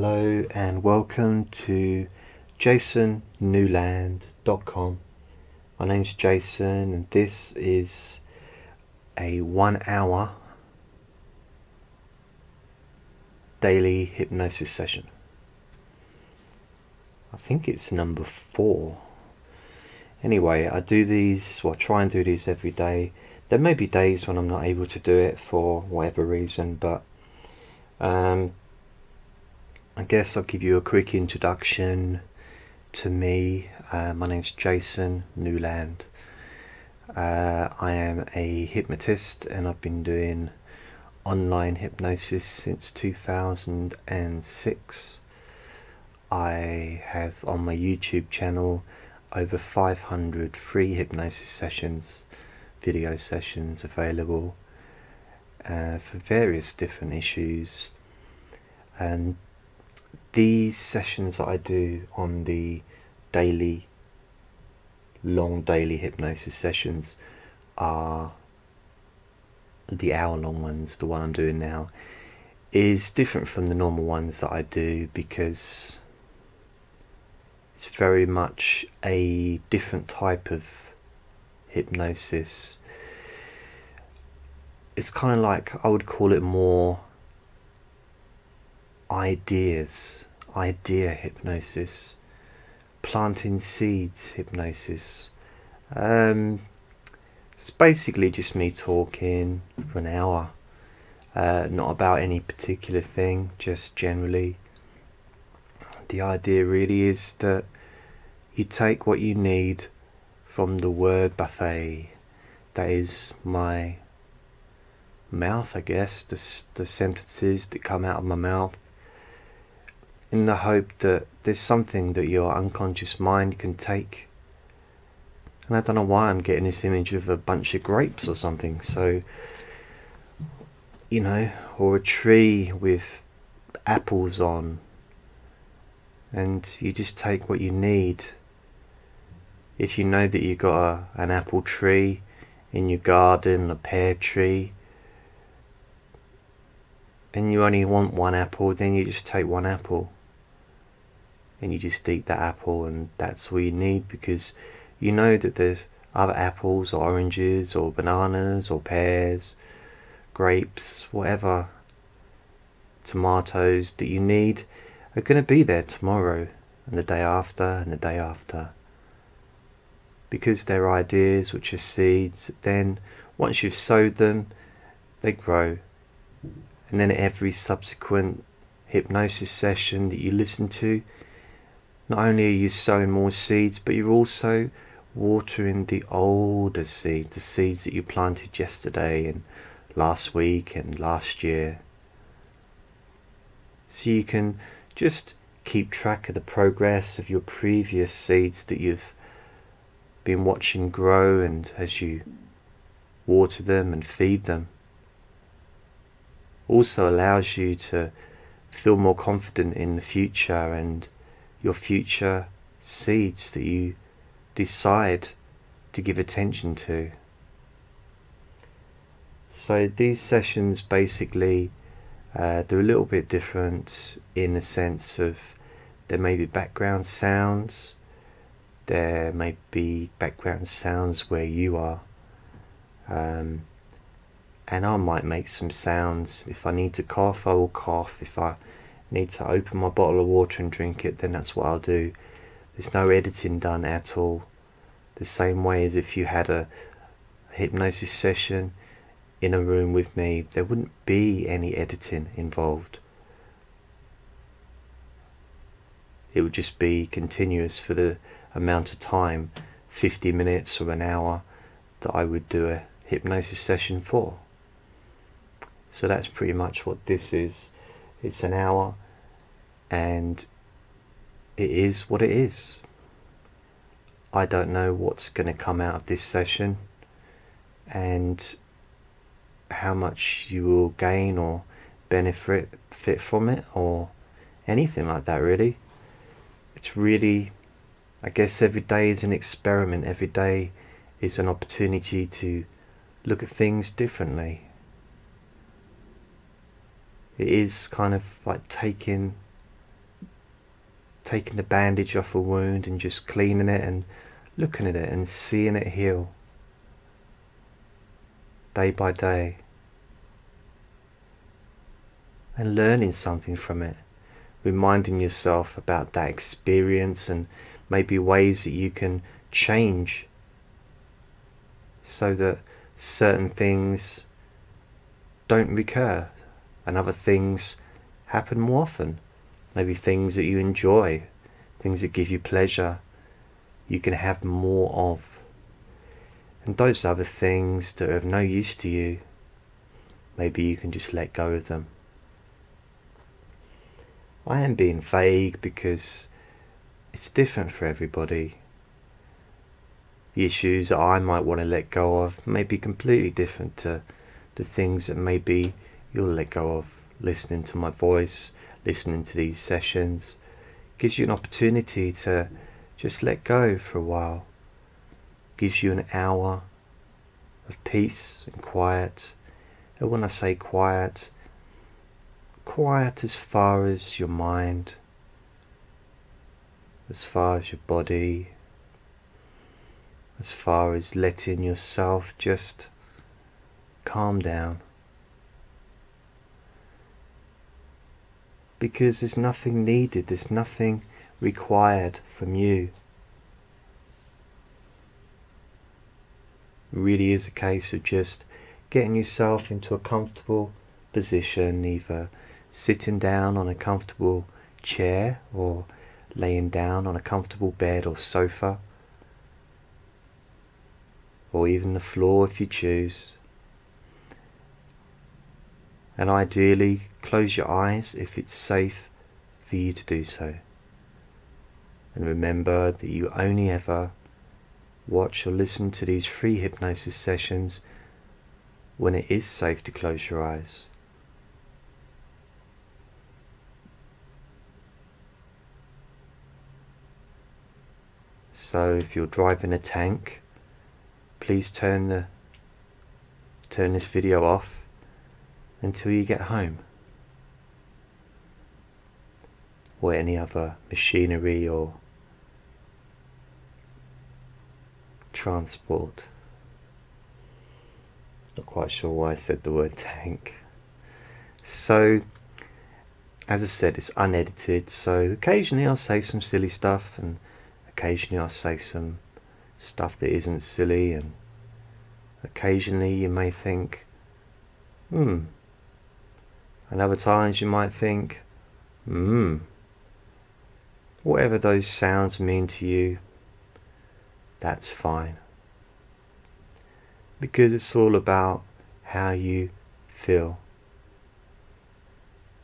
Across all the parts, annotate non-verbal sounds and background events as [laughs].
Hello and welcome to jasonnewland.com. My name's Jason and this is a one hour daily hypnosis session. I think it's number four. Anyway, I do these, well, I try and do these every day. There may be days when I'm not able to do it for whatever reason, but um, I guess I'll give you a quick introduction to me. Uh, my name's Jason Newland. Uh, I am a hypnotist and I've been doing online hypnosis since 2006. I have on my YouTube channel over 500 free hypnosis sessions, video sessions available uh, for various different issues. And these sessions that I do on the daily, long daily hypnosis sessions are the hour long ones, the one I'm doing now, is different from the normal ones that I do because it's very much a different type of hypnosis. It's kind of like I would call it more ideas, idea hypnosis, planting seeds hypnosis. Um, it's basically just me talking for an hour, uh, not about any particular thing, just generally the idea really is that you take what you need from the word buffet. That is my mouth, I guess, the, the sentences that come out of my mouth, in the hope that there's something that your unconscious mind can take. And I don't know why I'm getting this image of a bunch of grapes or something. So, you know, or a tree with apples on and you just take what you need. If you know that you've got a, an apple tree in your garden, a pear tree, and you only want one apple, then you just take one apple and you just eat that apple, and that's all you need because you know that there's other apples or oranges or bananas or pears, grapes, whatever, tomatoes that you need are going to be there tomorrow and the day after and the day after. Because they're ideas which are seeds, then once you've sowed them, they grow. And then every subsequent hypnosis session that you listen to, not only are you sowing more seeds, but you're also watering the older seeds, the seeds that you planted yesterday and last week and last year. So you can just keep track of the progress of your previous seeds that you've been watching grow and as you water them and feed them. Also allows you to feel more confident in the future and your future seeds that you decide to give attention to. So these sessions basically uh, they're a little bit different in the sense of there may be background sounds, there may be background sounds where you are, um, and I might make some sounds. If I need to cough, I will cough. If I need to open my bottle of water and drink it, then that's what I'll do. There's no editing done at all. The same way as if you had a hypnosis session in a room with me, there wouldn't be any editing involved. It would just be continuous for the amount of time 50 minutes or an hour that I would do a hypnosis session for. So that's pretty much what this is. It's an hour and it is what it is. I don't know what's going to come out of this session and how much you will gain or benefit fit from it or anything like that really. It's really i guess every day is an experiment. Every day is an opportunity to look at things differently it is kind of like taking taking the bandage off a wound and just cleaning it and looking at it and seeing it heal day by day and learning something from it, reminding yourself about that experience and maybe ways that you can change so that certain things don't recur and other things happen more often. Maybe things that you enjoy, things that give you pleasure, you can have more of. And those other things that are of no use to you, maybe you can just let go of them. I am being vague because it's different for everybody. The issues that I might want to let go of may be completely different to the things that maybe you'll let go of. Listening to my voice, listening to these sessions, gives you an opportunity to just let go for a while. Gives you an hour of peace and quiet. And when I say quiet, quiet as far as your mind, as far as your body, as far as letting yourself just calm down. Because there's nothing needed, there's nothing required from you. It really is a case of just getting yourself into a comfortable position, either sitting down on a comfortable chair or laying down on a comfortable bed or sofa or even the floor if you choose. And ideally, close your eyes if it's safe for you to do so. And remember that you only ever watch or listen to these free hypnosis sessions when it is safe to close your eyes. So if you're driving a tank, please turn the turn this video off until you get home. Or any other machinery or transport. Not quite sure why I said the word tank. So, as I said, it's unedited, so occasionally I'll say some silly stuff and occasionally I'll say some stuff that isn't silly, and occasionally you may think, hmm. And other times you might think, hmm. Whatever those sounds mean to you, that's fine. Because it's all about how you feel.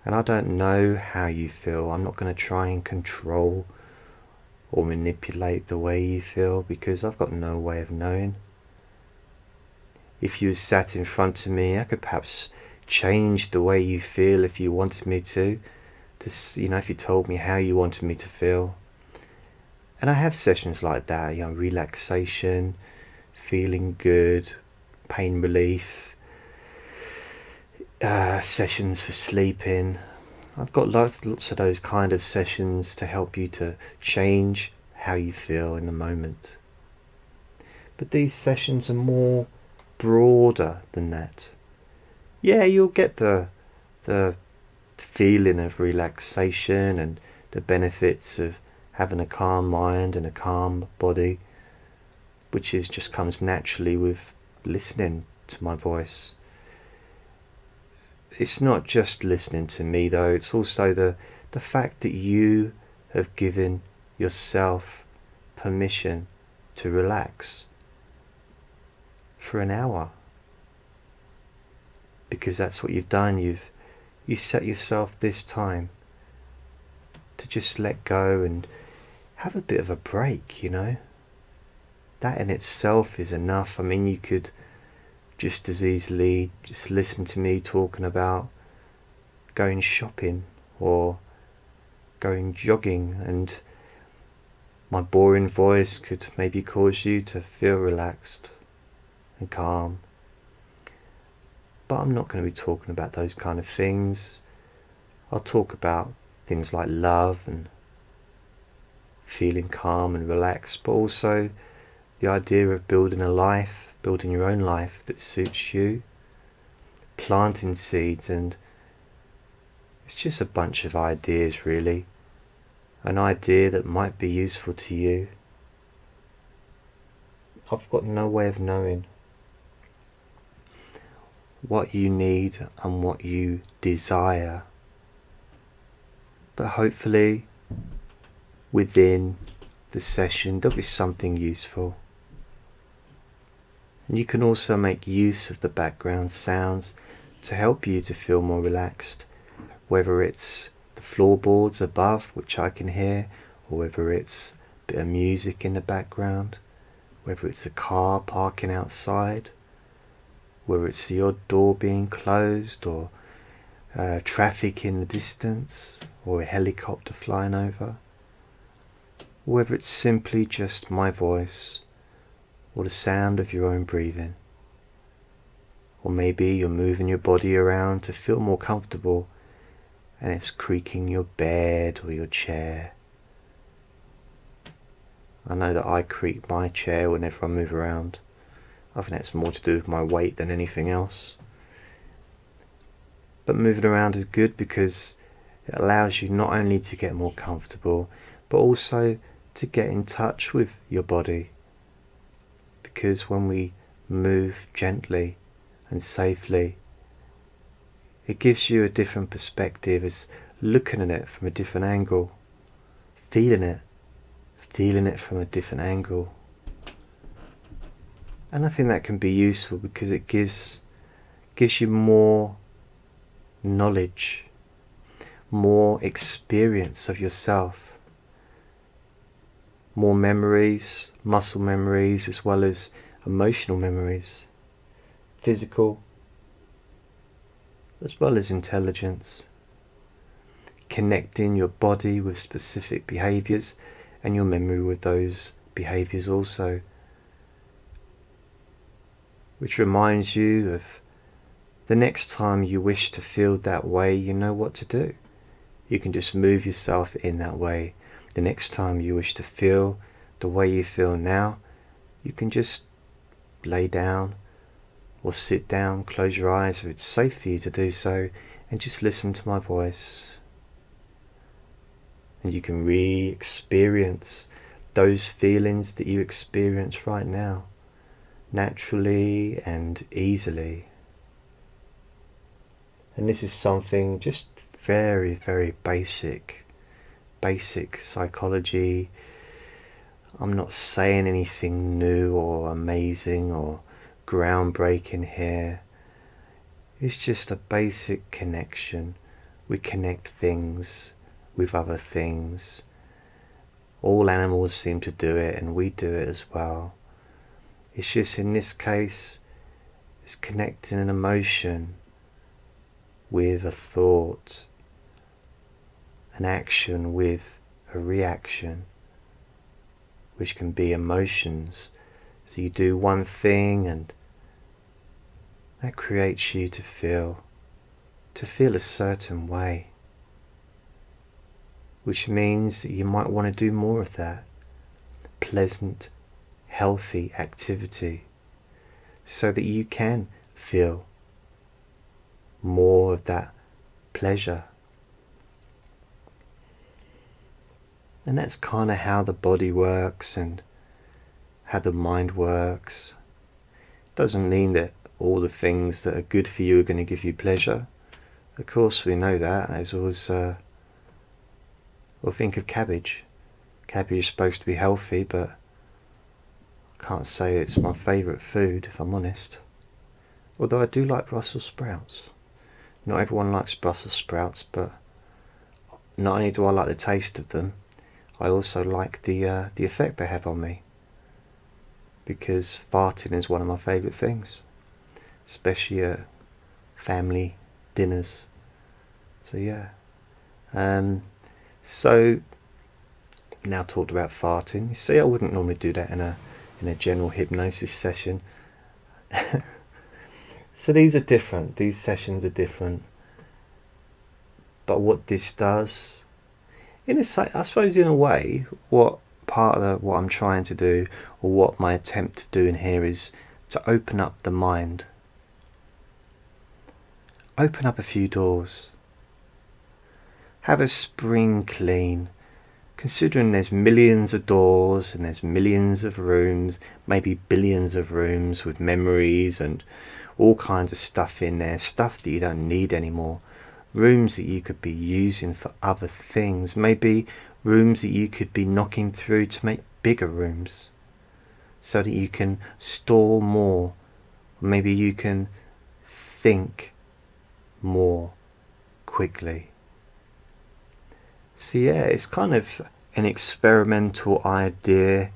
And I don't know how you feel. I'm not going to try and control or manipulate the way you feel because I've got no way of knowing. If you sat in front of me, I could perhaps change the way you feel if you wanted me to. To you know, if you told me how you wanted me to feel. And I have sessions like that, you know, relaxation, feeling good, pain relief, uh, sessions for sleeping, I've got lots, lots of those kind of sessions to help you to change how you feel in the moment. But these sessions are more broader than that. Yeah, you'll get the the feeling of relaxation and the benefits of having a calm mind and a calm body, which is just comes naturally with listening to my voice it's not just listening to me though, it's also the, the fact that you have given yourself permission to relax for an hour. Because that's what you've done. You've you set yourself this time to just let go and have a bit of a break, you know. That in itself is enough. I mean, you could just as easily just listen to me talking about going shopping or going jogging and my boring voice could maybe cause you to feel relaxed and calm. But I'm not going to be talking about those kind of things. I'll talk about things like love and feeling calm and relaxed, but also the idea of building a life, building your own life that suits you, planting seeds, and it's just a bunch of ideas, really. An idea that might be useful to you. I've got no way of knowing what you need and what you desire. But hopefully, within the session, there'll be something useful. And you can also make use of the background sounds to help you to feel more relaxed, whether it's the floorboards above, which I can hear, or whether it's a bit of music in the background, whether it's a car parking outside whether it's the odd door being closed or uh, traffic in the distance or a helicopter flying over, whether it's simply just my voice or the sound of your own breathing. Or maybe you're moving your body around to feel more comfortable and it's creaking your bed or your chair. I know that I creak my chair whenever I move around. I think that's more to do with my weight than anything else. But moving around is good because it allows you not only to get more comfortable, but also to get in touch with your body. Because when we move gently and safely, it gives you a different perspective. It's looking at it from a different angle, feeling it, feeling it from a different angle. And I think that can be useful because it gives gives you more knowledge, more experience of yourself, more memories, muscle memories, as well as emotional memories, physical, as well as intelligence. Connecting your body with specific behaviors and your memory with those behaviors also which reminds you of the next time you wish to feel that way, you know what to do. You can just move yourself in that way. The next time you wish to feel the way you feel now, you can just lay down or sit down, close your eyes if it's safe for you to do so, and just listen to my voice. And you can re experience those feelings that you experience right now naturally and easily. And this is something just very, very basic, basic psychology. I'm not saying anything new or amazing or groundbreaking here. It's just a basic connection. We connect things with other things. All animals seem to do it, and we do it as well. It's just in this case, it's connecting an emotion with a thought, an action with a reaction, which can be emotions. So you do one thing and that creates you to feel, to feel a certain way, which means that you might want to do more of that pleasant healthy activity so that you can feel more of that pleasure. And that's kind of how the body works and how the mind works. Doesn't mean that all the things that are good for you are going to give you pleasure. Of course, we know that. As always, uh, well, think of cabbage. Cabbage is supposed to be healthy, but can't say it's my favourite food, if I'm honest. Although I do like Brussels sprouts. Not everyone likes Brussels sprouts, but not only do I like the taste of them, I also like the uh, the effect they have on me. Because farting is one of my favourite things, especially at family dinners. So yeah. Um, so now talked about farting. You see, I wouldn't normally do that in a in a general hypnosis session. [laughs] so these are different, these sessions are different. But what this does in a I suppose in a way, what part of the, what I'm trying to do, or what my attempt of doing here is to open up the mind. Open up a few doors. Have a spring clean. Considering there's millions of doors and there's millions of rooms, maybe billions of rooms with memories and all kinds of stuff in there, stuff that you don't need anymore rooms that you could be using for other things, maybe rooms that you could be knocking through to make bigger rooms so that you can store more. Maybe you can think more quickly. So, yeah, it's kind of an experimental idea,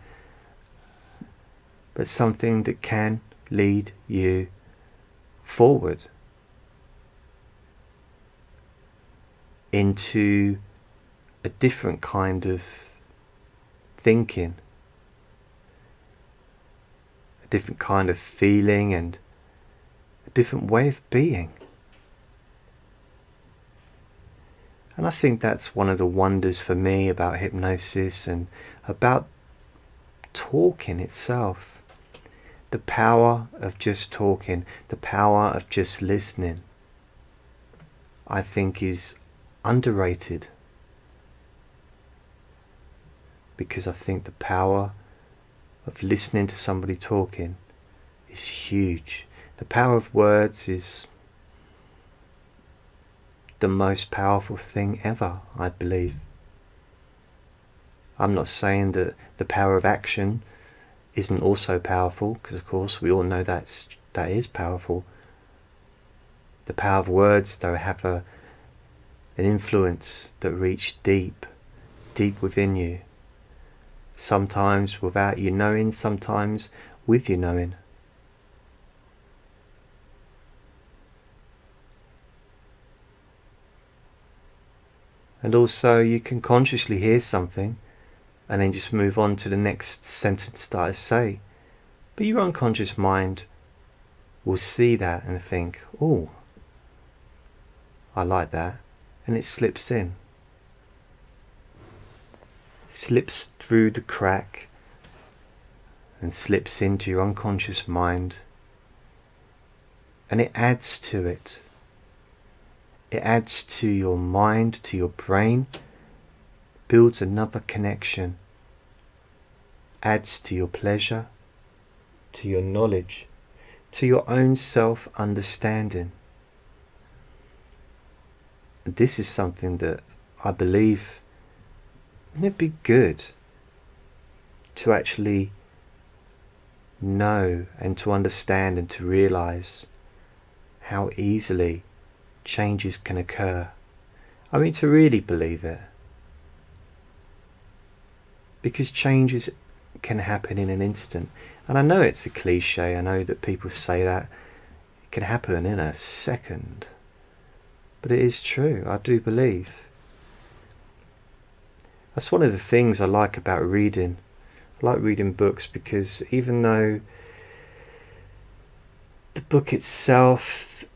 but something that can lead you forward. into a different kind of thinking, a different kind of feeling, and a different way of being. And I think that's one of the wonders for me about hypnosis and about talking itself. The power of just talking, the power of just listening, I think is underrated because I think the power of listening to somebody talking is huge. The power of words is the most powerful thing ever, I believe. I'm not saying that the power of action isn't also powerful, because of course we all know that's, that is powerful. The power of words, though, have a an influence that reached deep, deep within you. Sometimes without you knowing, sometimes with you knowing. And also, you can consciously hear something and then just move on to the next sentence that I say. But your unconscious mind will see that and think, oh, I like that and it slips in. Slips through the crack and slips into your unconscious mind and it adds to it. It adds to your mind, to your brain, builds another connection, adds to your pleasure, to your knowledge, to your own self understanding this is something that I believe wouldn't it be good to actually know and to understand and to realize how easily changes can occur. I mean, to really believe it. Because changes can happen in an instant. And I know it's a cliche, I know that people say that it can happen in a second. But it is true, I do believe. That's one of the things I like about reading. I like reading books because even though the book itself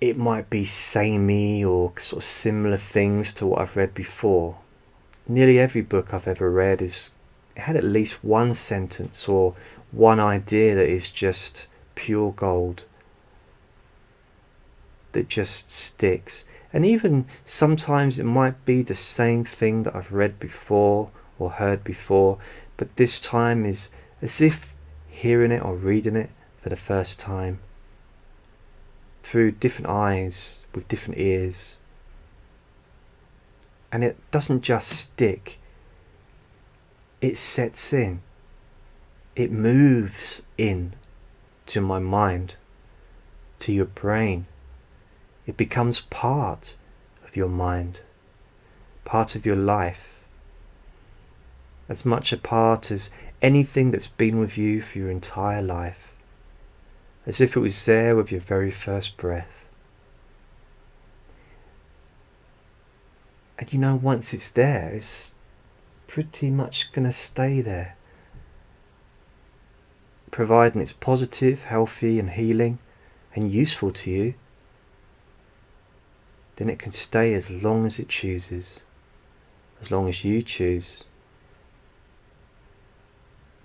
it might be samey or sort of similar things to what I've read before. Nearly every book I've ever read is had at least one sentence or one idea that is just pure gold that just sticks. And even sometimes it might be the same thing that I've read before or heard before, but this time is as if hearing it or reading it for the first time through different eyes with different ears. And it doesn't just stick, it sets in, it moves in to my mind, to your brain. It becomes part of your mind, part of your life, as much a part as anything that's been with you for your entire life, as if it was there with your very first breath. And you know, once it's there, it's pretty much going to stay there. Providing it's positive, healthy, and healing, and useful to you then it can stay as long as it chooses. as long as you choose.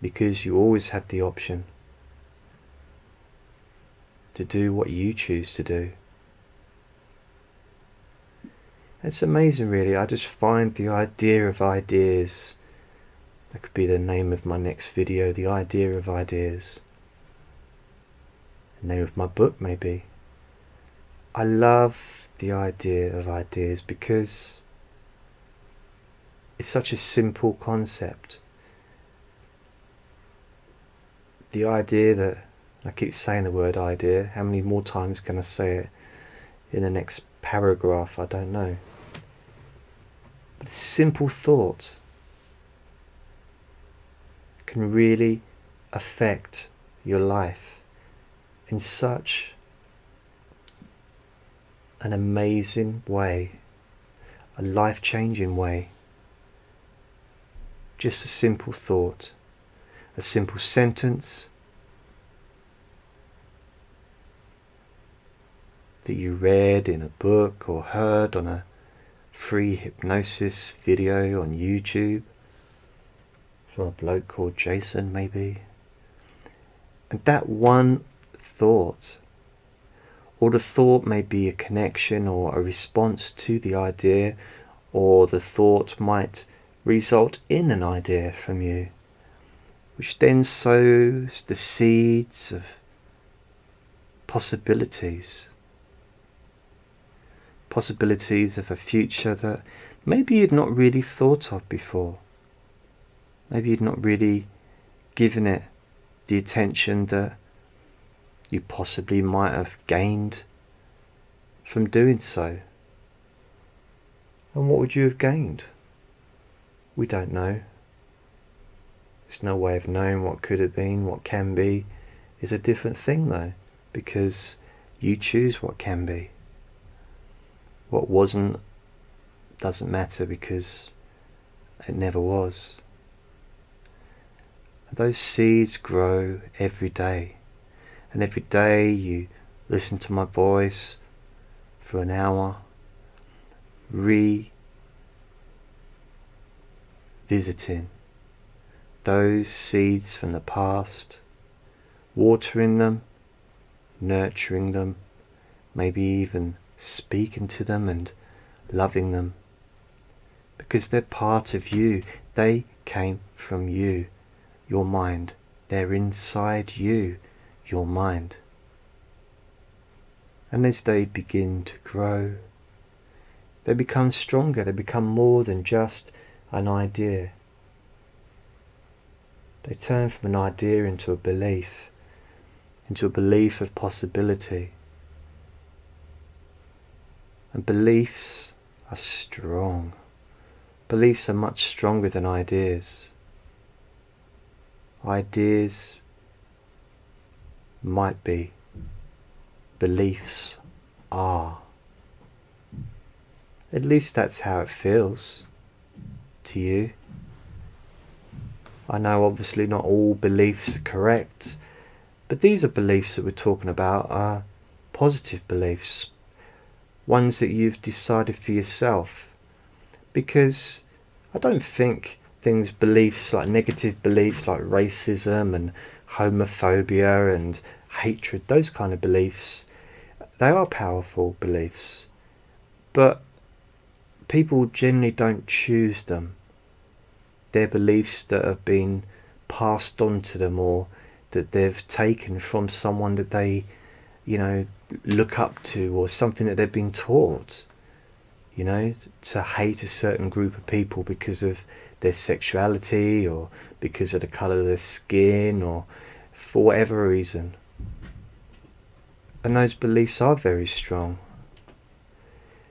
Because you always have the option to do what you choose to do. It's amazing, really. I just find the idea of ideas. That could be the name of my next video. The idea of ideas. The name of my book, maybe. I love the idea of ideas because it's such a simple concept. The idea that I keep saying the word idea. How many more times can I say it in the next paragraph? I don't know. But a simple thought can really affect your life in such an amazing way, a life changing way. Just a simple thought, a simple sentence that you read in a book or heard on a free hypnosis video on YouTube from a bloke called Jason, maybe. And that one thought, or the thought may be a connection or a response to the idea, or the thought might result in an idea from you, which then sows the seeds of possibilities possibilities of a future that maybe you'd not really thought of before. Maybe you'd not really given it the attention that you possibly might have gained from doing so. And what would you have gained? We don't know. There's no way of knowing what could have been, what can be, is a different thing though, because you choose what can be. What wasn't doesn't matter because it never was. Those seeds grow every day. And every day you listen to my voice for an hour, revisiting those seeds from the past, watering them, nurturing them, maybe even speaking to them and loving them. Because they're part of you. They came from you, your mind. They're inside you, your mind. And as they begin to grow, they become stronger, they become more than just an idea. They turn from an idea into a belief, into a belief of possibility, and beliefs are strong. Beliefs are much stronger than ideas. Ideas might be, beliefs are. At least that's how it feels to you. I know obviously not all beliefs are correct, but these are beliefs that we're talking about are positive beliefs, ones that you've decided for yourself. Because I don't think things, beliefs like negative beliefs like racism and homophobia and hatred, those kind of beliefs, they are powerful beliefs. But people generally don't choose them. They're beliefs that have been passed on to them or that they've taken from someone that they, you know, look up to or something that they've been taught. You know, to hate a certain group of people because of their sexuality or because of the colour of their skin or for whatever reason. And those beliefs are very strong.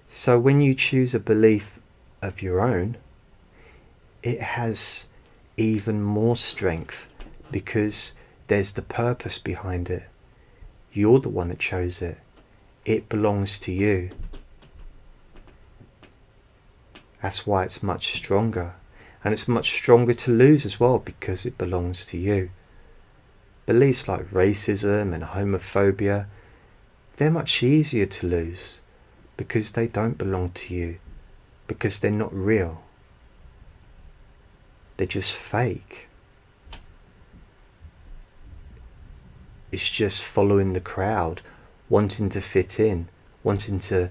So when you choose a belief of your own, it has even more strength because there's the purpose behind it. You're the one that chose it. It belongs to you. That's why it's much stronger. And it's much stronger to lose as well because it belongs to you. Beliefs like racism and homophobia, they're much easier to lose because they don't belong to you, because they're not real. they're just fake. It's just following the crowd, wanting to fit in, wanting to,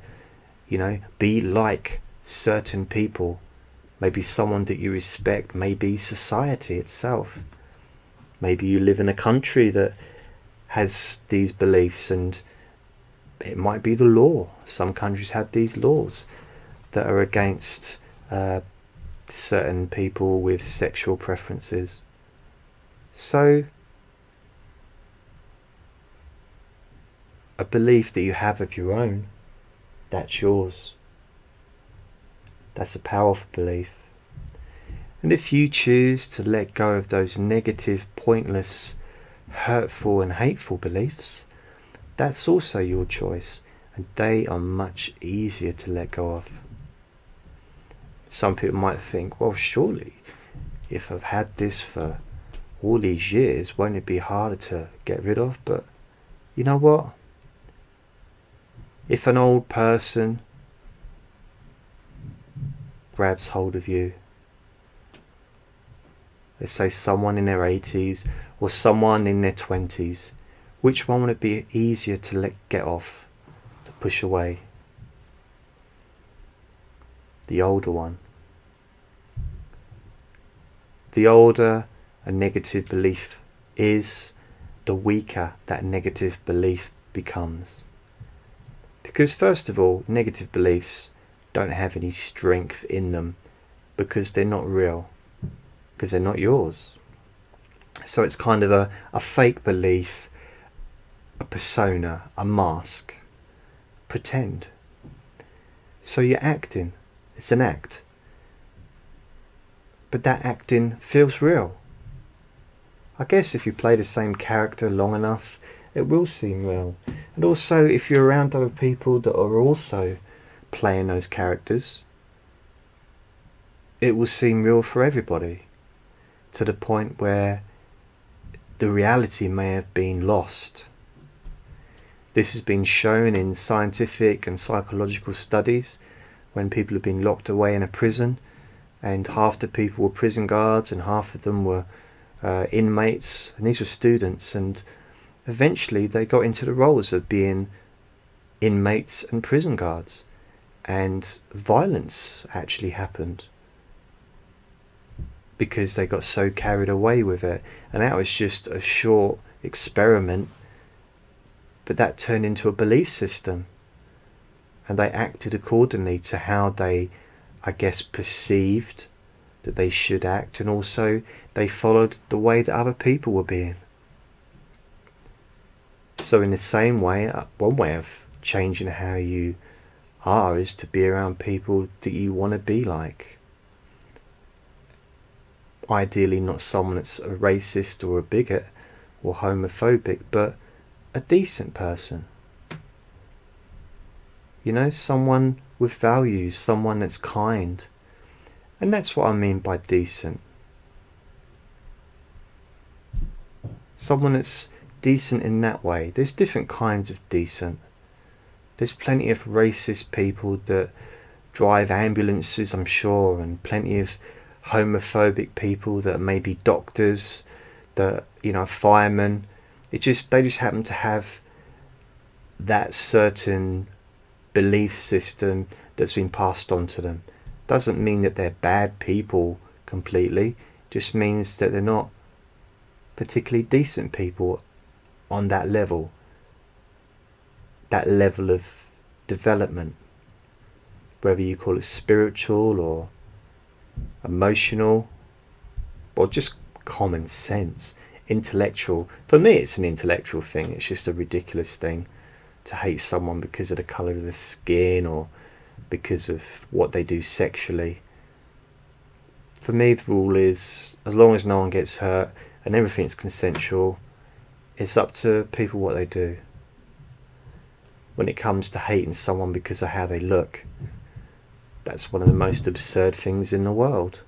you know, be like certain people. Maybe someone that you respect, maybe society itself. Maybe you live in a country that has these beliefs and it might be the law. Some countries have these laws that are against uh, certain people with sexual preferences. So, a belief that you have of your own, that's yours. That's a powerful belief. And if you choose to let go of those negative, pointless, hurtful, and hateful beliefs, that's also your choice, and they are much easier to let go of. Some people might think, well, surely if I've had this for all these years, won't it be harder to get rid of? But you know what? If an old person grabs hold of you, let's say someone in their 80s or someone in their 20s, which one would it be easier to let get off, to push away? the older one. The older a negative belief is, the weaker that negative belief becomes. Because, first of all, negative beliefs don't have any strength in them because they're not real, because they're not yours. So it's kind of a, a fake belief, a persona, a mask. Pretend. So you're acting it's an act. But that acting feels real. I guess if you play the same character long enough, it will seem real. And also, if you're around other people that are also playing those characters, it will seem real for everybody to the point where the reality may have been lost. This has been shown in scientific and psychological studies when people have been locked away in a prison, and half the people were prison guards and half of them were uh, inmates, and these were students, and eventually they got into the roles of being inmates and prison guards, and violence actually happened because they got so carried away with it, and that was just a short experiment, but that turned into a belief system and they acted accordingly to how they, I guess, perceived that they should act, and also they followed the way that other people were being. So, in the same way, uh, one way of changing how you are is to be around people that you want to be like. Ideally, not someone that's a racist or a bigot or homophobic, but a decent person. You know, someone with values, someone that's kind. And that's what I mean by decent. Someone that's decent in that way. There's different kinds of decent. There's plenty of racist people that drive ambulances, I'm sure, and plenty of homophobic people that may be doctors, that you know, firemen. It just they just happen to have that certain belief system that's been passed on to them. Doesn't mean that they're bad people completely, just means that they're not particularly decent people on that level, that level of development, whether you call it spiritual or emotional or just common sense, intellectual. For me, it's an intellectual thing, it's just a ridiculous thing to hate someone because of the colour of the skin or because of what they do sexually. For me, the rule is as long as no one gets hurt and everything's consensual, it's up to people what they do. When it comes to hating someone because of how they look, that's one of the most absurd things in the world.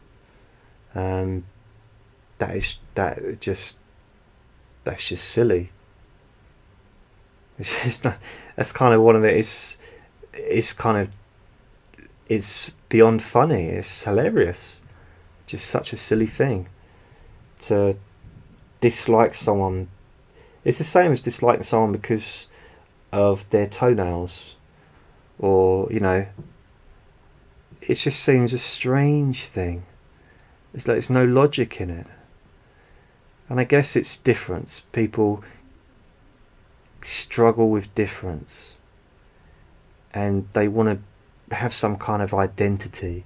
Um, that is that just that's just silly. It's, [laughs] it's not, that's kind of one of the it's it's kind of it's beyond funny. It's hilarious. just such a silly thing to dislike someone. It's the same as disliking someone because of their toenails, or you know. It just seems a strange thing. It's like there's no logic in it. And I guess it's difference. People struggle with difference and they want to have some kind of identity.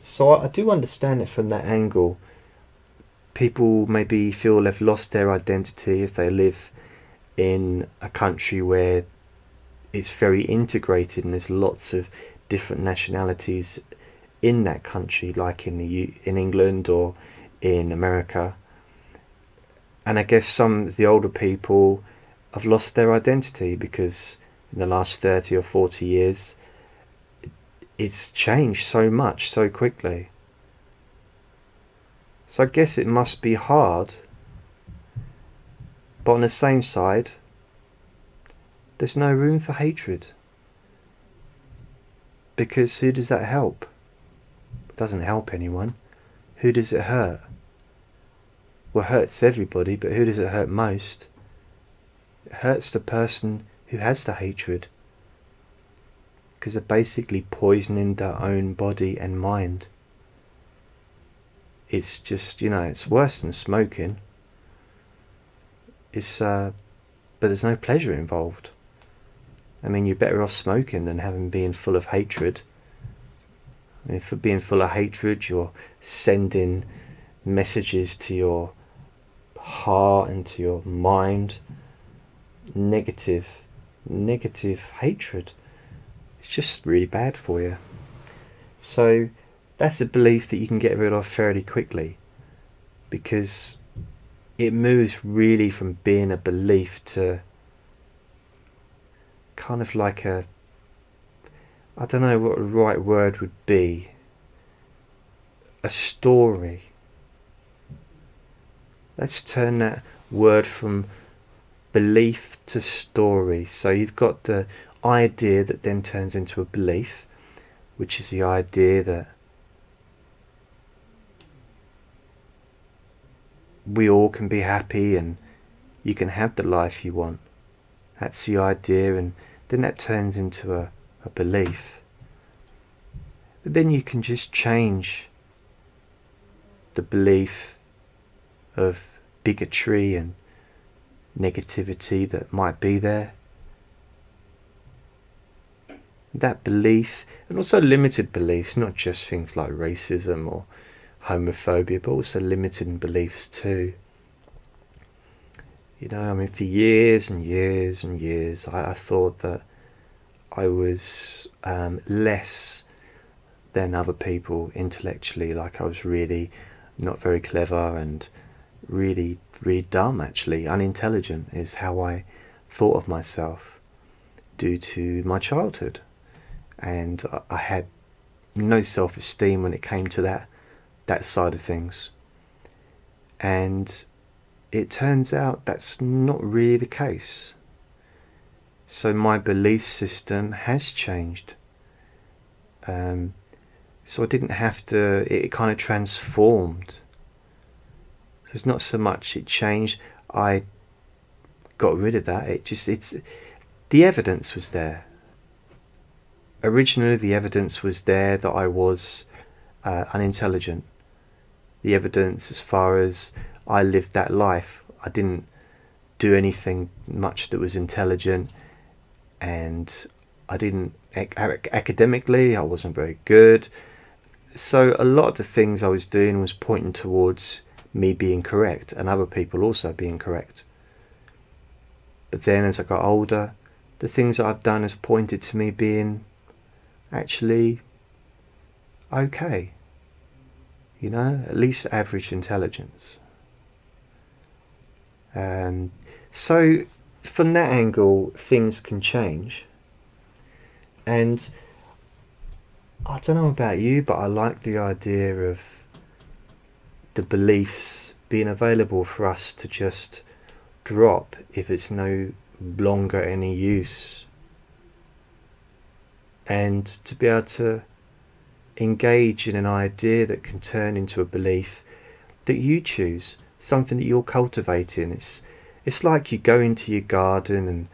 So I, I do understand it from that angle. People maybe feel they've lost their identity if they live in a country where it's very integrated and there's lots of different nationalities in that country, like in the U- in England or in America and I guess some of the older people have lost their identity because in the last 30 or 40 years it's changed so much so quickly. So I guess it must be hard. But on the same side, there's no room for hatred. Because who does that help? It doesn't help anyone. Who does it hurt? well, it hurts everybody, but who does it hurt most? It hurts the person who has the hatred. Because they're basically poisoning their own body and mind. It's just, you know, it's worse than smoking. It's, uh, but there's no pleasure involved. I mean, you're better off smoking than having being full of hatred. I mean, for being full of hatred, you're sending messages to your heart, and to your mind, negative, negative hatred. It's just really bad for you. So that's a belief that you can get rid of fairly quickly because it moves really from being a belief to kind of like a I don't know what the right word would be a story Let's turn that word from belief to story. So you've got the idea that then turns into a belief, which is the idea that we all can be happy and you can have the life you want. That's the idea, and then that turns into a, a belief. But then you can just change the belief of bigotry and negativity that might be there. That belief, and also limited beliefs, not just things like racism or homophobia, but also limited beliefs too. You know, I mean, for years and years and years, I, I thought that I was um, less than other people intellectually, like I was really not very clever and really, really dumb actually. Unintelligent is how I thought of myself due to my childhood. And I had no self esteem when it came to that that side of things. And it turns out that's not really the case. So my belief system has changed. Um, so I didn't have to, it kind of transformed so it's not so much it changed. I got rid of that. It just it's the evidence was there. Originally, the evidence was there that I was uh, unintelligent. The evidence, as far as I lived that life, I didn't do anything much that was intelligent, and I didn't academically. I wasn't very good. So a lot of the things I was doing was pointing towards me being correct and other people also being correct. But then as I got older, the things that I've done has pointed to me being actually okay. You know, at least average intelligence. Um, so, from that angle, things can change. And I don't know about you, but I like the idea of the beliefs being available for us to just drop if it's no longer any use and to be able to engage in an idea that can turn into a belief that you choose, something that you're cultivating. It's it's like you go into your garden and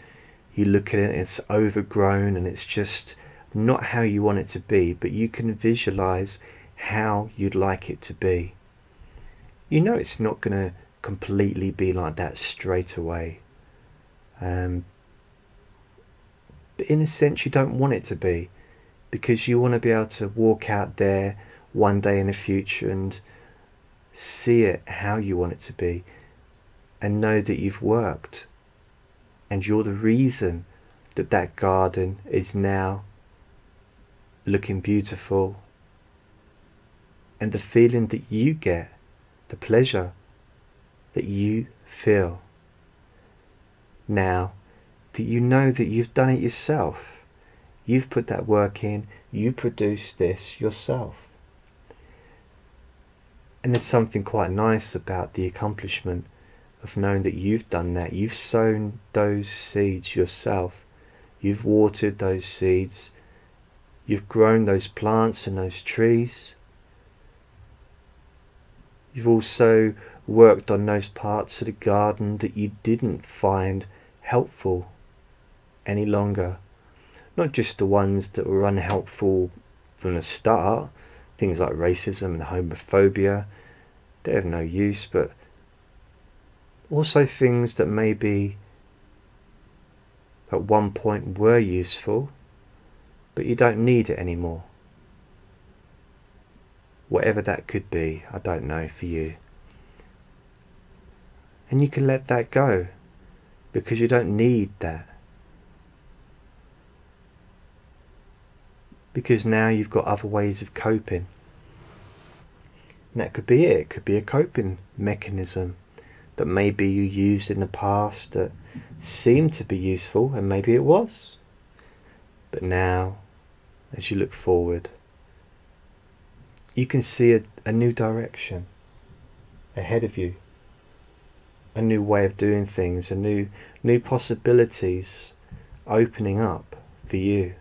you look at it, it's overgrown and it's just not how you want it to be, but you can visualize how you'd like it to be. You know it's not going to completely be like that straight away. Um, but in a sense, you don't want it to be because you want to be able to walk out there one day in the future and see it how you want it to be and know that you've worked and you're the reason that that garden is now looking beautiful. And the feeling that you get the pleasure that you feel now that you know that you've done it yourself You've put that work in, you produced this yourself. And there's something quite nice about the accomplishment of knowing that you've done that. You've sown those seeds yourself. You've watered those seeds. You've grown those plants and those trees. You've also worked on those parts of the garden that you didn't find helpful any longer not just the ones that were unhelpful from the start, things like racism and homophobia, they have no use, but also things that maybe at one point were useful, but you don't need it anymore. Whatever that could be, I don't know for you. And you can let that go because you don't need that. Because now you've got other ways of coping. And that could be it. It could be a coping mechanism that maybe you used in the past that seemed to be useful, and maybe it was. But now, as you look forward, you can see a, a new direction ahead of you, a new way of doing things, a new new possibilities opening up for you.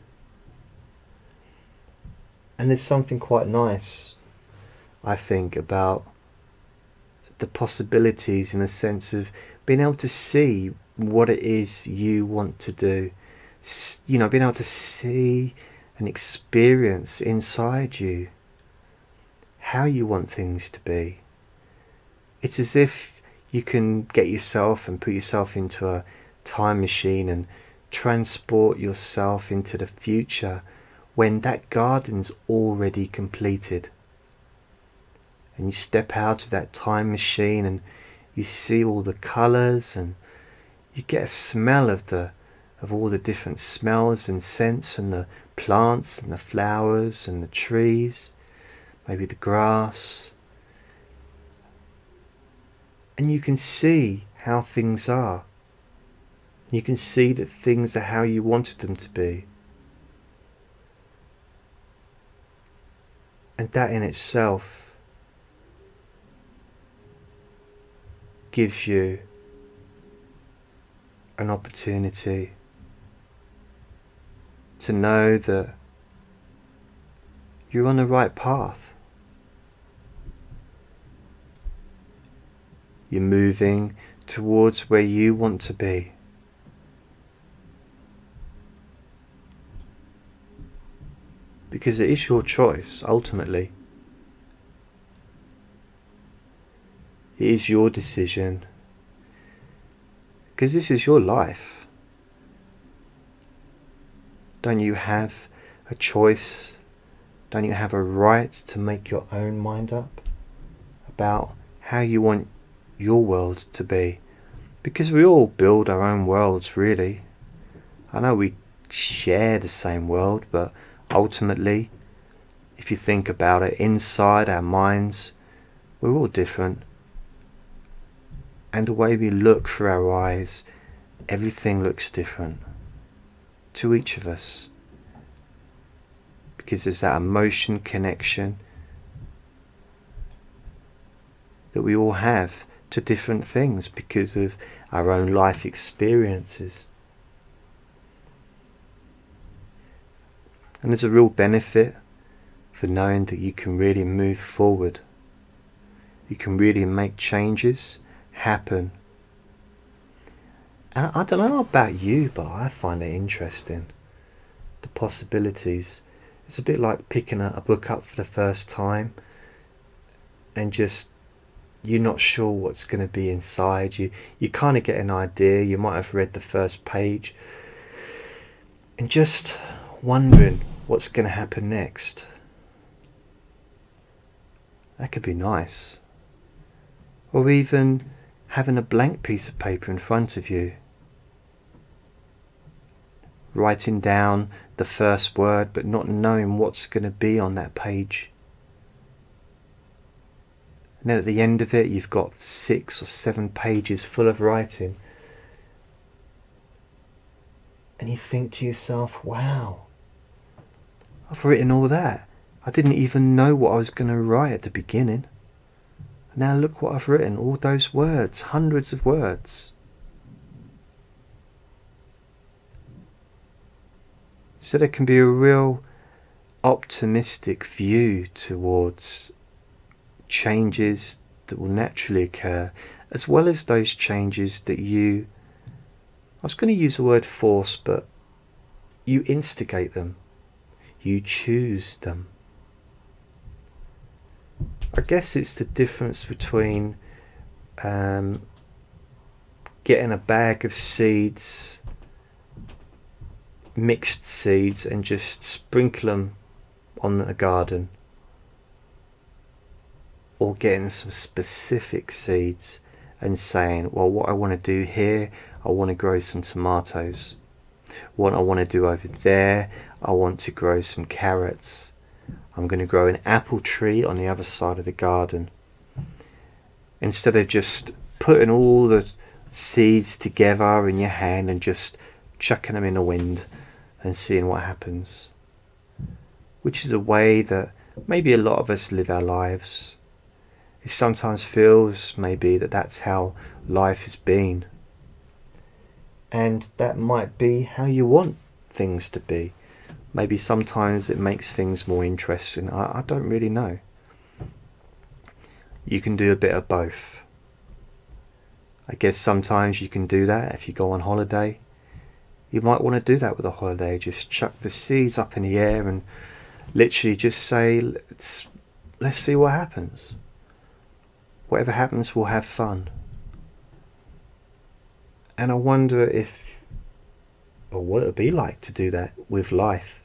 And there's something quite nice, I think, about the possibilities in the sense of being able to see what it is you want to do. You know, being able to see and experience inside you how you want things to be. It's as if you can get yourself and put yourself into a time machine and transport yourself into the future when that garden's already completed. And you step out of that time machine and you see all the colours and you get a smell of the of all the different smells and scents and the plants and the flowers and the trees, maybe the grass. And you can see how things are. You can see that things are how you wanted them to be. And that in itself gives you an opportunity to know that you're on the right path. You're moving towards where you want to be. Because it is your choice ultimately. It is your decision because this is your life. Don't you have a choice? Don't you have a right to make your own mind up about how you want your world to be? Because we all build our own worlds, really. I know we share the same world, but ultimately, if you think about it, inside our minds, we're all different. And the way we look through our eyes, everything looks different to each of us. Because there's that emotion connection that we all have to different things because of our own life experiences. And there's a real benefit for knowing that you can really move forward. You can really make changes happen. And I don't know about you, but I find it interesting. The possibilities. It's a bit like picking a, a book up for the first time and just you're not sure what's going to be inside you you kind of get an idea you might have read the first page and just wondering what's going to happen next. That could be nice. Or even having a blank piece of paper in front of you. Writing down the first word but not knowing what's going to be on that page. And then at the end of it, you've got six or seven pages full of writing. And you think to yourself, wow, I've written all that. I didn't even know what I was going to write at the beginning. Now look what I've written all those words, hundreds of words. So there can be a real optimistic view towards changes that will naturally occur, as well as those changes that you, I was going to use the word force, but you instigate them, you choose them. I guess it's the difference between um, getting a bag of seeds, mixed seeds, and just sprinkle them on a garden or getting some specific seeds and saying, well, what I want to do here, I want to grow some tomatoes. What I want to do over there, I want to grow some carrots. I'm going to grow an apple tree on the other side of the garden. Instead of just putting all the seeds together in your hand and just chucking them in the wind and seeing what happens. Which is a way that maybe a lot of us live our lives it sometimes feels maybe that that's how life has been. And that might be how you want things to be. Maybe sometimes it makes things more interesting. I, I don't really know. You can do a bit of both. I guess sometimes you can do that if you go on holiday. You might want to do that with a holiday. Just chuck the seeds up in the air and literally just say, let's, let's see what happens whatever happens, we'll have fun. And I wonder if, or what it would be like to do that with life.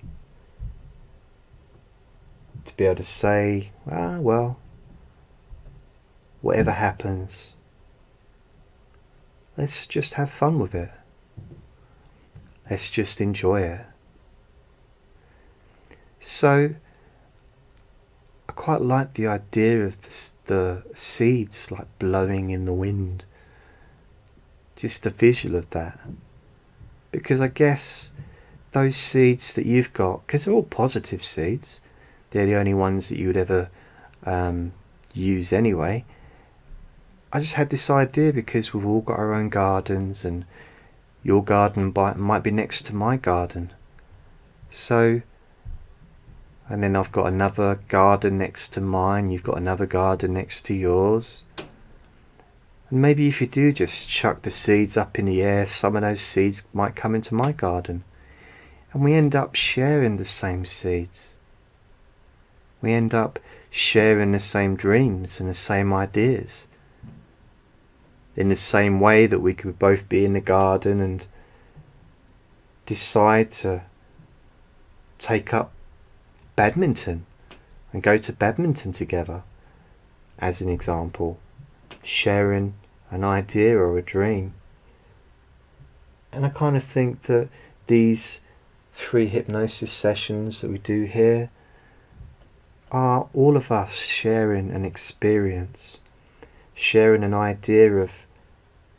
Be able to say, ah, well, whatever happens, let's just have fun with it. Let's just enjoy it. So, I quite like the idea of the, the seeds like blowing in the wind. Just the visual of that. Because I guess those seeds that you've got, because they're all positive seeds, they're the only ones that you would ever um, use anyway. I just had this idea because we've all got our own gardens, and your garden might be next to my garden. So and then I've got another garden next to mine, you've got another garden next to yours. And maybe if you do just chuck the seeds up in the air, some of those seeds might come into my garden. And we end up sharing the same seeds. We end up sharing the same dreams and the same ideas. In the same way that we could both be in the garden and decide to take up badminton and go to badminton together, as an example, sharing an idea or a dream. And I kind of think that these three hypnosis sessions that we do here are all of us sharing an experience, sharing an idea of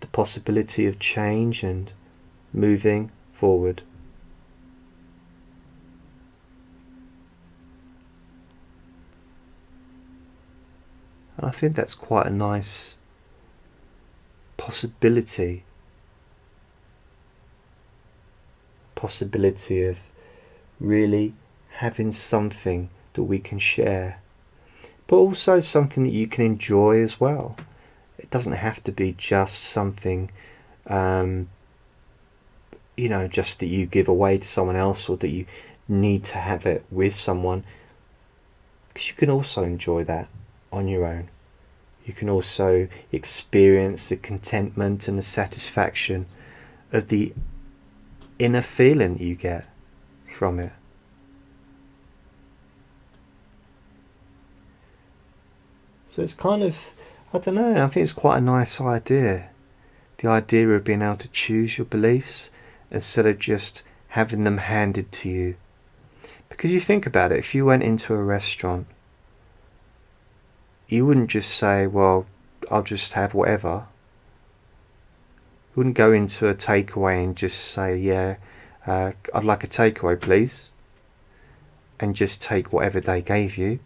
the possibility of change and moving forward. And I think that's quite a nice possibility. Possibility of really having something that we can share, but also something that you can enjoy as well. It doesn't have to be just something, um, you know, just that you give away to someone else or that you need to have it with someone. Because you can also enjoy that on your own. You can also experience the contentment and the satisfaction of the inner feeling that you get from it. So it's kind of, I don't know, I think it's quite a nice idea. The idea of being able to choose your beliefs instead of just having them handed to you. Because you think about it, if you went into a restaurant, you wouldn't just say, well, I'll just have whatever. You wouldn't go into a takeaway and just say, yeah, uh, I'd like a takeaway, please. And just take whatever they gave you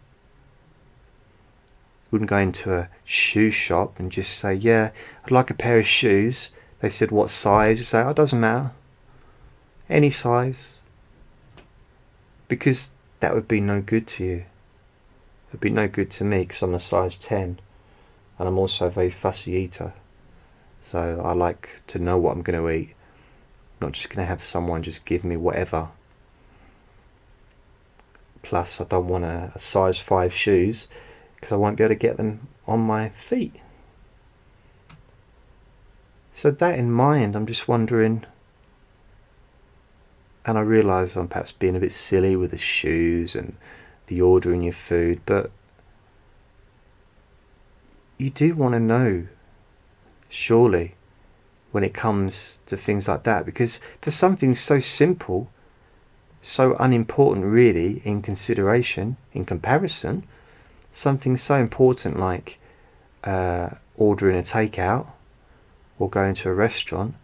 wouldn't go into a shoe shop and just say, Yeah, I'd like a pair of shoes. They said, What size? You say, Oh, it doesn't matter. Any size. Because that would be no good to you. It would be no good to me because I'm a size 10 and I'm also a very fussy eater. So I like to know what I'm going to eat. I'm not just going to have someone just give me whatever. Plus, I don't want a, a size 5 shoes because I won't be able to get them on my feet. So, that in mind, I'm just wondering, and I realise I'm perhaps being a bit silly with the shoes and the ordering your food, but you do want to know, surely, when it comes to things like that, because for something so simple, so unimportant, really, in consideration, in comparison, something so important like uh, ordering a takeout or going to a restaurant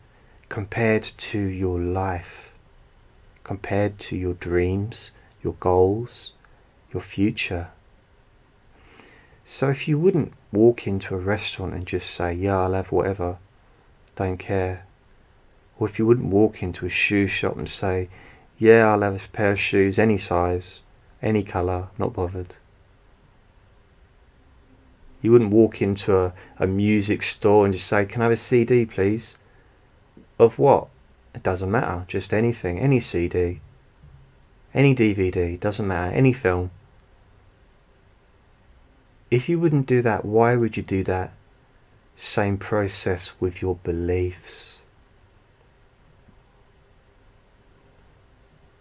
compared to your life, compared to your dreams, your goals, your future. So if you wouldn't walk into a restaurant and just say, Yeah, I'll have whatever, don't care. Or if you wouldn't walk into a shoe shop and say, Yeah, I'll have a pair of shoes, any size, any colour, not bothered. You wouldn't walk into a, a music store and just say, Can I have a CD, please? Of what? It doesn't matter. Just anything. Any CD. Any DVD. Doesn't matter. Any film. If you wouldn't do that, why would you do that? Same process with your beliefs.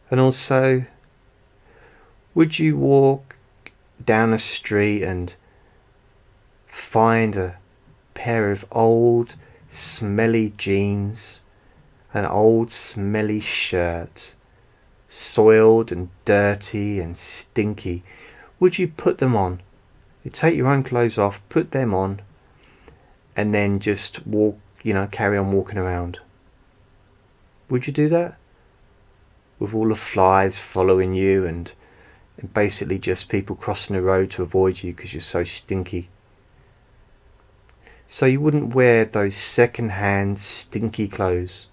And also, would you walk down a street and find a pair of old smelly jeans, an old smelly shirt, soiled and dirty and stinky, would you put them on? You take your own clothes off, put them on, and then just walk, you know, carry on walking around. Would you do that? With all the flies following you and, and basically just people crossing the road to avoid you because you're so stinky. So you wouldn't wear those second-hand stinky clothes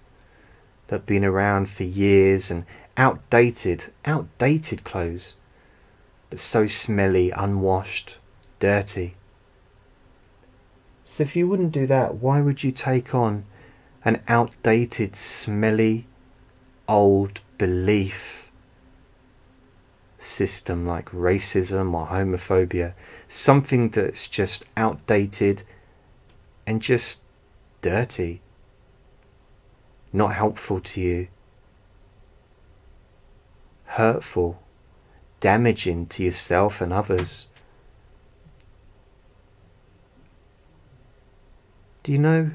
that have been around for years and outdated, outdated clothes, but so smelly, unwashed, dirty. So if you wouldn't do that, why would you take on an outdated, smelly, old belief system like racism or homophobia? Something that's just outdated and just dirty, not helpful to you, hurtful, damaging to yourself and others. Do you know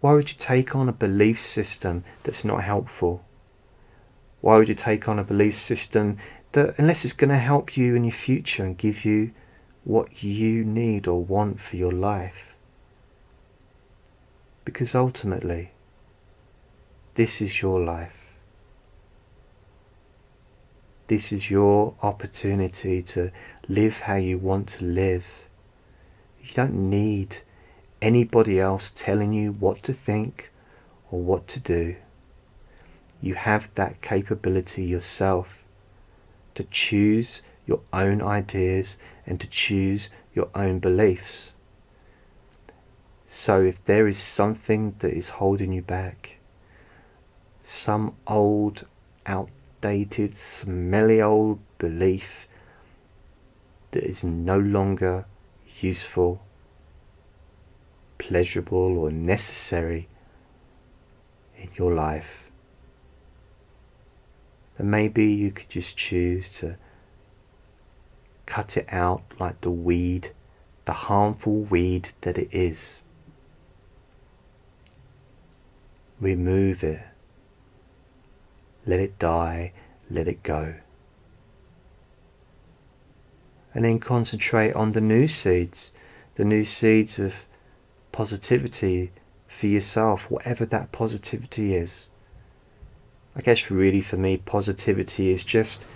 why would you take on a belief system that's not helpful? Why would you take on a belief system that, unless it's going to help you in your future and give you what you need or want for your life? Because ultimately, this is your life. This is your opportunity to live how you want to live. You don't need anybody else telling you what to think or what to do. You have that capability yourself to choose your own ideas and to choose your own beliefs. So if there is something that is holding you back, some old, outdated, smelly old belief that is no longer useful, pleasurable, or necessary in your life, then maybe you could just choose to cut it out like the weed, the harmful weed that it is. Remove it. Let it die. Let it go. And then concentrate on the new seeds, the new seeds of positivity for yourself, whatever that positivity is. I guess really for me, positivity is just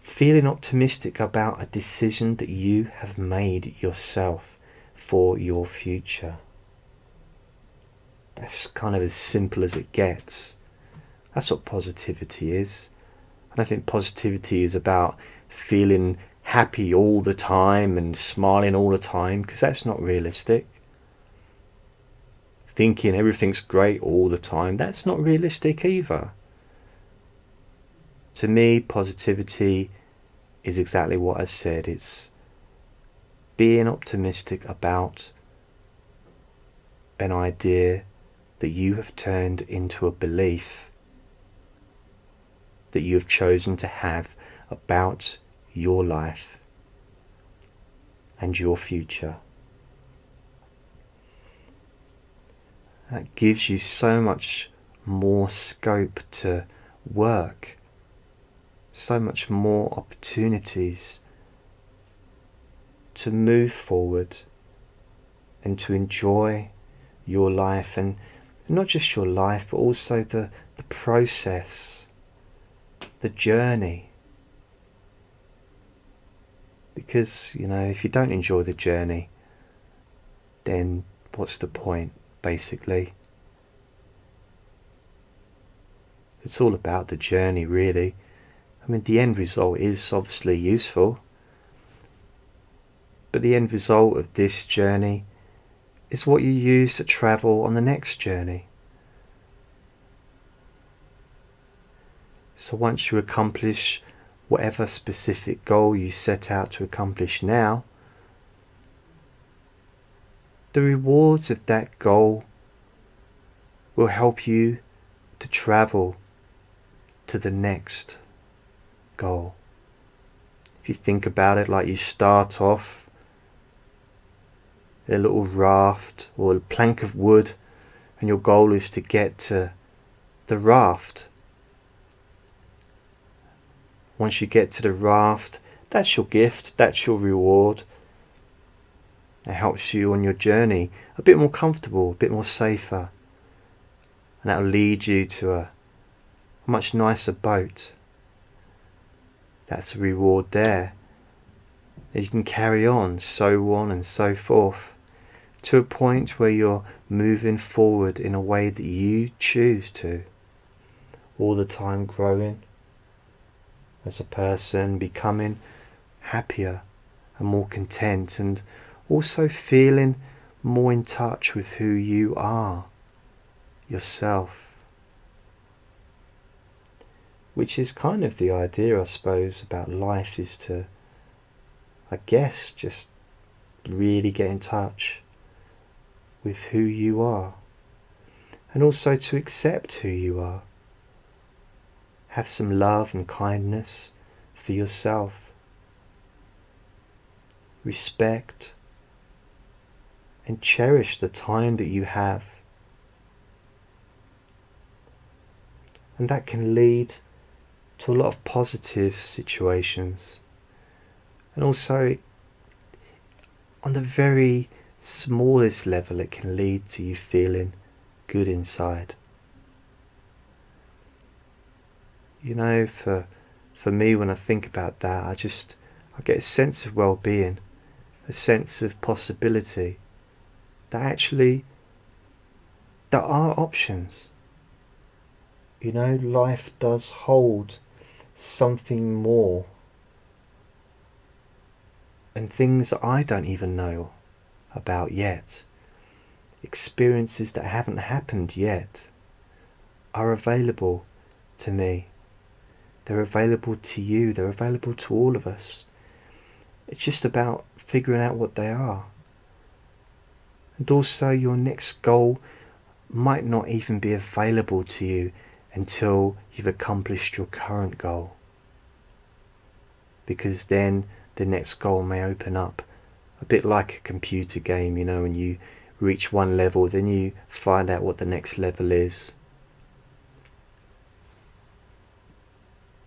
feeling optimistic about a decision that you have made yourself for your future. That's kind of as simple as it gets. That's what positivity is. And I think positivity is about feeling happy all the time and smiling all the time because that's not realistic. Thinking everything's great all the time, that's not realistic either. To me, positivity is exactly what I said. It's being optimistic about an idea that you have turned into a belief that you have chosen to have about your life and your future. That gives you so much more scope to work, so much more opportunities to move forward and to enjoy your life and not just your life, but also the, the process, the journey. Because, you know, if you don't enjoy the journey, then what's the point, basically? It's all about the journey, really. I mean, the end result is obviously useful, but the end result of this journey is what you use to travel on the next journey. So once you accomplish whatever specific goal you set out to accomplish now, the rewards of that goal will help you to travel to the next goal. If you think about it like you start off a little raft or a plank of wood, and your goal is to get to the raft. Once you get to the raft, that's your gift, that's your reward. It helps you on your journey a bit more comfortable, a bit more safer. And that'll lead you to a, much nicer boat. That's a reward there. You can carry on, so on and so forth to a point where you're moving forward in a way that you choose to. All the time growing as a person, becoming happier and more content, and also feeling more in touch with who you are, yourself. Which is kind of the idea, I suppose, about life is to, I guess, just really get in touch with who you are and also to accept who you are. Have some love and kindness for yourself. Respect and cherish the time that you have. And that can lead to a lot of positive situations. And also, on the very smallest level, it can lead to you feeling good inside. You know, for for me, when I think about that, I just I get a sense of well-being, a sense of possibility. That actually there are options. You know, life does hold something more and things I don't even know about yet, experiences that haven't happened yet, are available to me. They're available to you, they're available to all of us. It's just about figuring out what they are. And also, your next goal might not even be available to you until you've accomplished your current goal. Because then the next goal may open up. A bit like a computer game, you know, when you reach one level, then you find out what the next level is.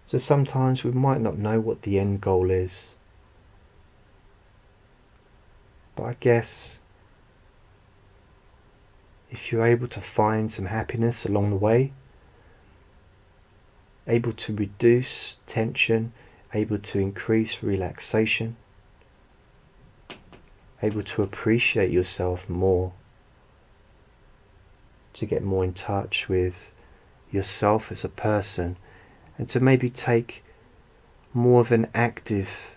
So sometimes we might not know what the end goal is. But I guess if you're able to find some happiness along the way, able to reduce tension, able to increase relaxation, able to appreciate yourself more, to get more in touch with yourself as a person and to maybe take more of an active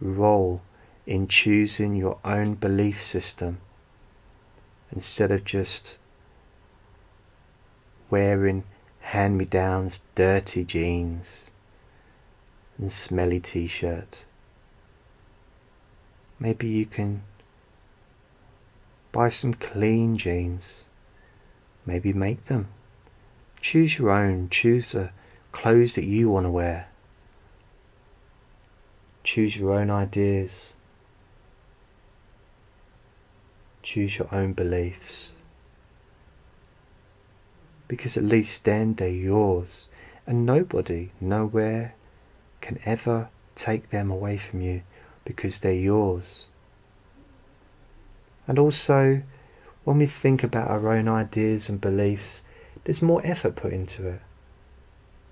role in choosing your own belief system instead of just wearing hand me downs, dirty jeans, and smelly t shirt. Maybe you can buy some clean jeans. Maybe make them. Choose your own. Choose the clothes that you want to wear. Choose your own ideas. Choose your own beliefs. Because at least then they're yours, and nobody, nowhere, can ever take them away from you because they're yours. And also, when we think about our own ideas and beliefs, there's more effort put into it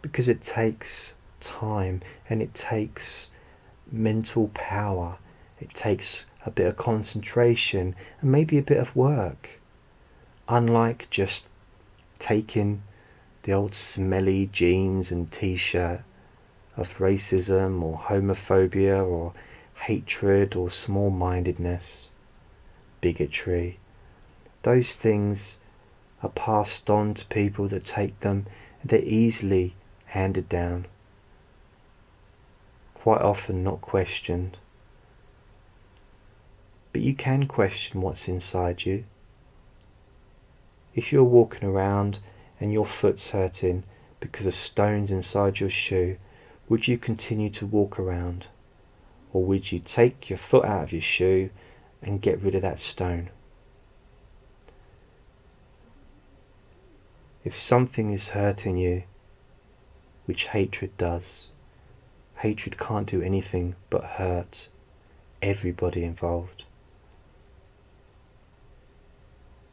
because it takes time and it takes mental power. It takes a bit of concentration and maybe a bit of work. Unlike just taking the old smelly jeans and t shirt of racism or homophobia or hatred or small mindedness, bigotry. Those things are passed on to people that take them, and they're easily handed down, quite often not questioned. But you can question what's inside you. If you're walking around and your foot's hurting because of stones inside your shoe, would you continue to walk around? Or would you take your foot out of your shoe and get rid of that stone? If something is hurting you, which hatred does. Hatred can't do anything but hurt everybody involved.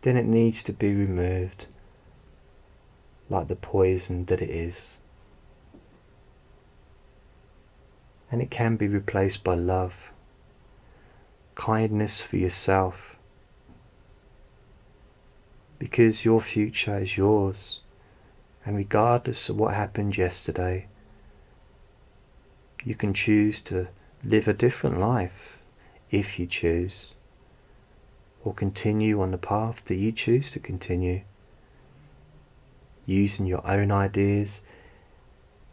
Then it needs to be removed like the poison that it is. And it can be replaced by love, kindness for yourself, because your future is yours and regardless of what happened yesterday, you can choose to live a different life if you choose, or continue on the path that you choose to continue, using your own ideas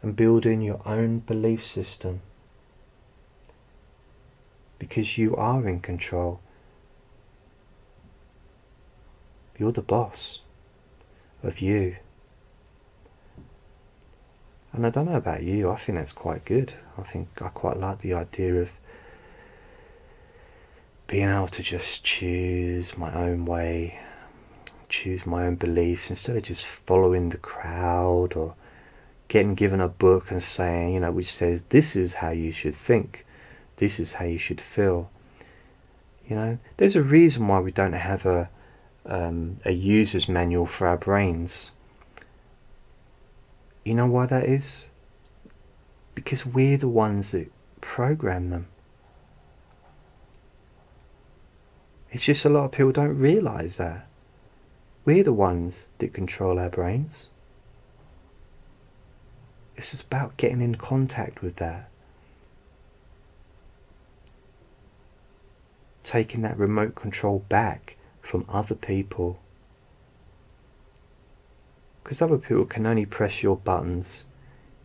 and building your own belief system. Because you are in control. You're the boss of you. And I don't know about you, I think that's quite good. I think I quite like the idea of being able to just choose my own way, choose my own beliefs instead of just following the crowd or getting given a book and saying, you know, which says this is how you should think, this is how you should feel. You know, there's a reason why we don't have a um, a user's manual for our brains. You know why that is? Because we're the ones that program them. It's just a lot of people don't realize that. We're the ones that control our brains. It's just about getting in contact with that. Taking that remote control back from other people. Because other people can only press your buttons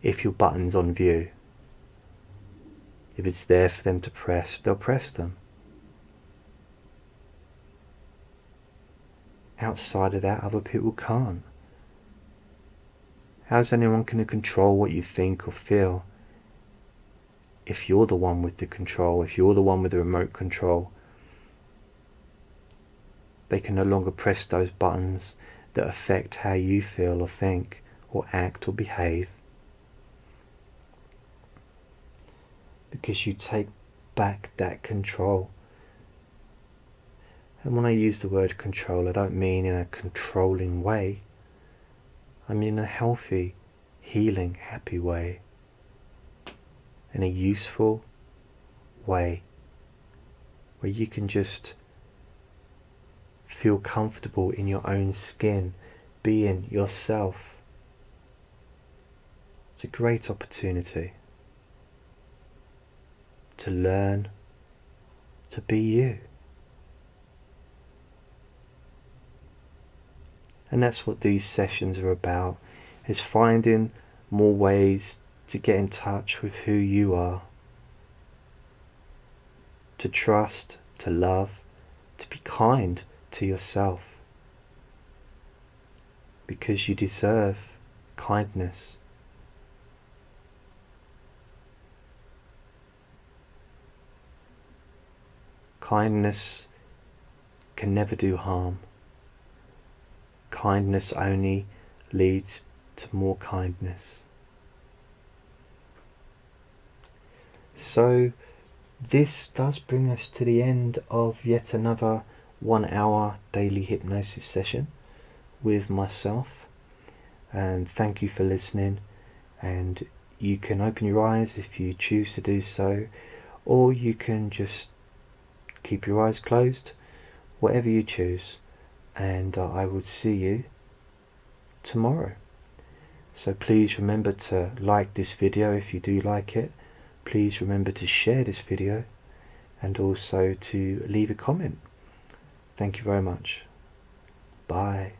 if your button's on view. If it's there for them to press, they'll press them. Outside of that, other people can't. How's anyone going to control what you think or feel if you're the one with the control, if you're the one with the remote control? They can no longer press those buttons that affect how you feel or think or act or behave. Because you take back that control. And when I use the word control, I don't mean in a controlling way. I mean in a healthy, healing, happy way. In a useful way where you can just feel comfortable in your own skin, being yourself. It's a great opportunity to learn to be you. And that's what these sessions are about, is finding more ways to get in touch with who you are. To trust, to love, to be kind to yourself. Because you deserve kindness. Kindness can never do harm kindness only leads to more kindness. So, this does bring us to the end of yet another one hour daily hypnosis session with myself. And thank you for listening. And you can open your eyes if you choose to do so, or you can just keep your eyes closed, whatever you choose and uh, I will see you tomorrow. So please remember to like this video if you do like it. Please remember to share this video and also to leave a comment. Thank you very much. Bye.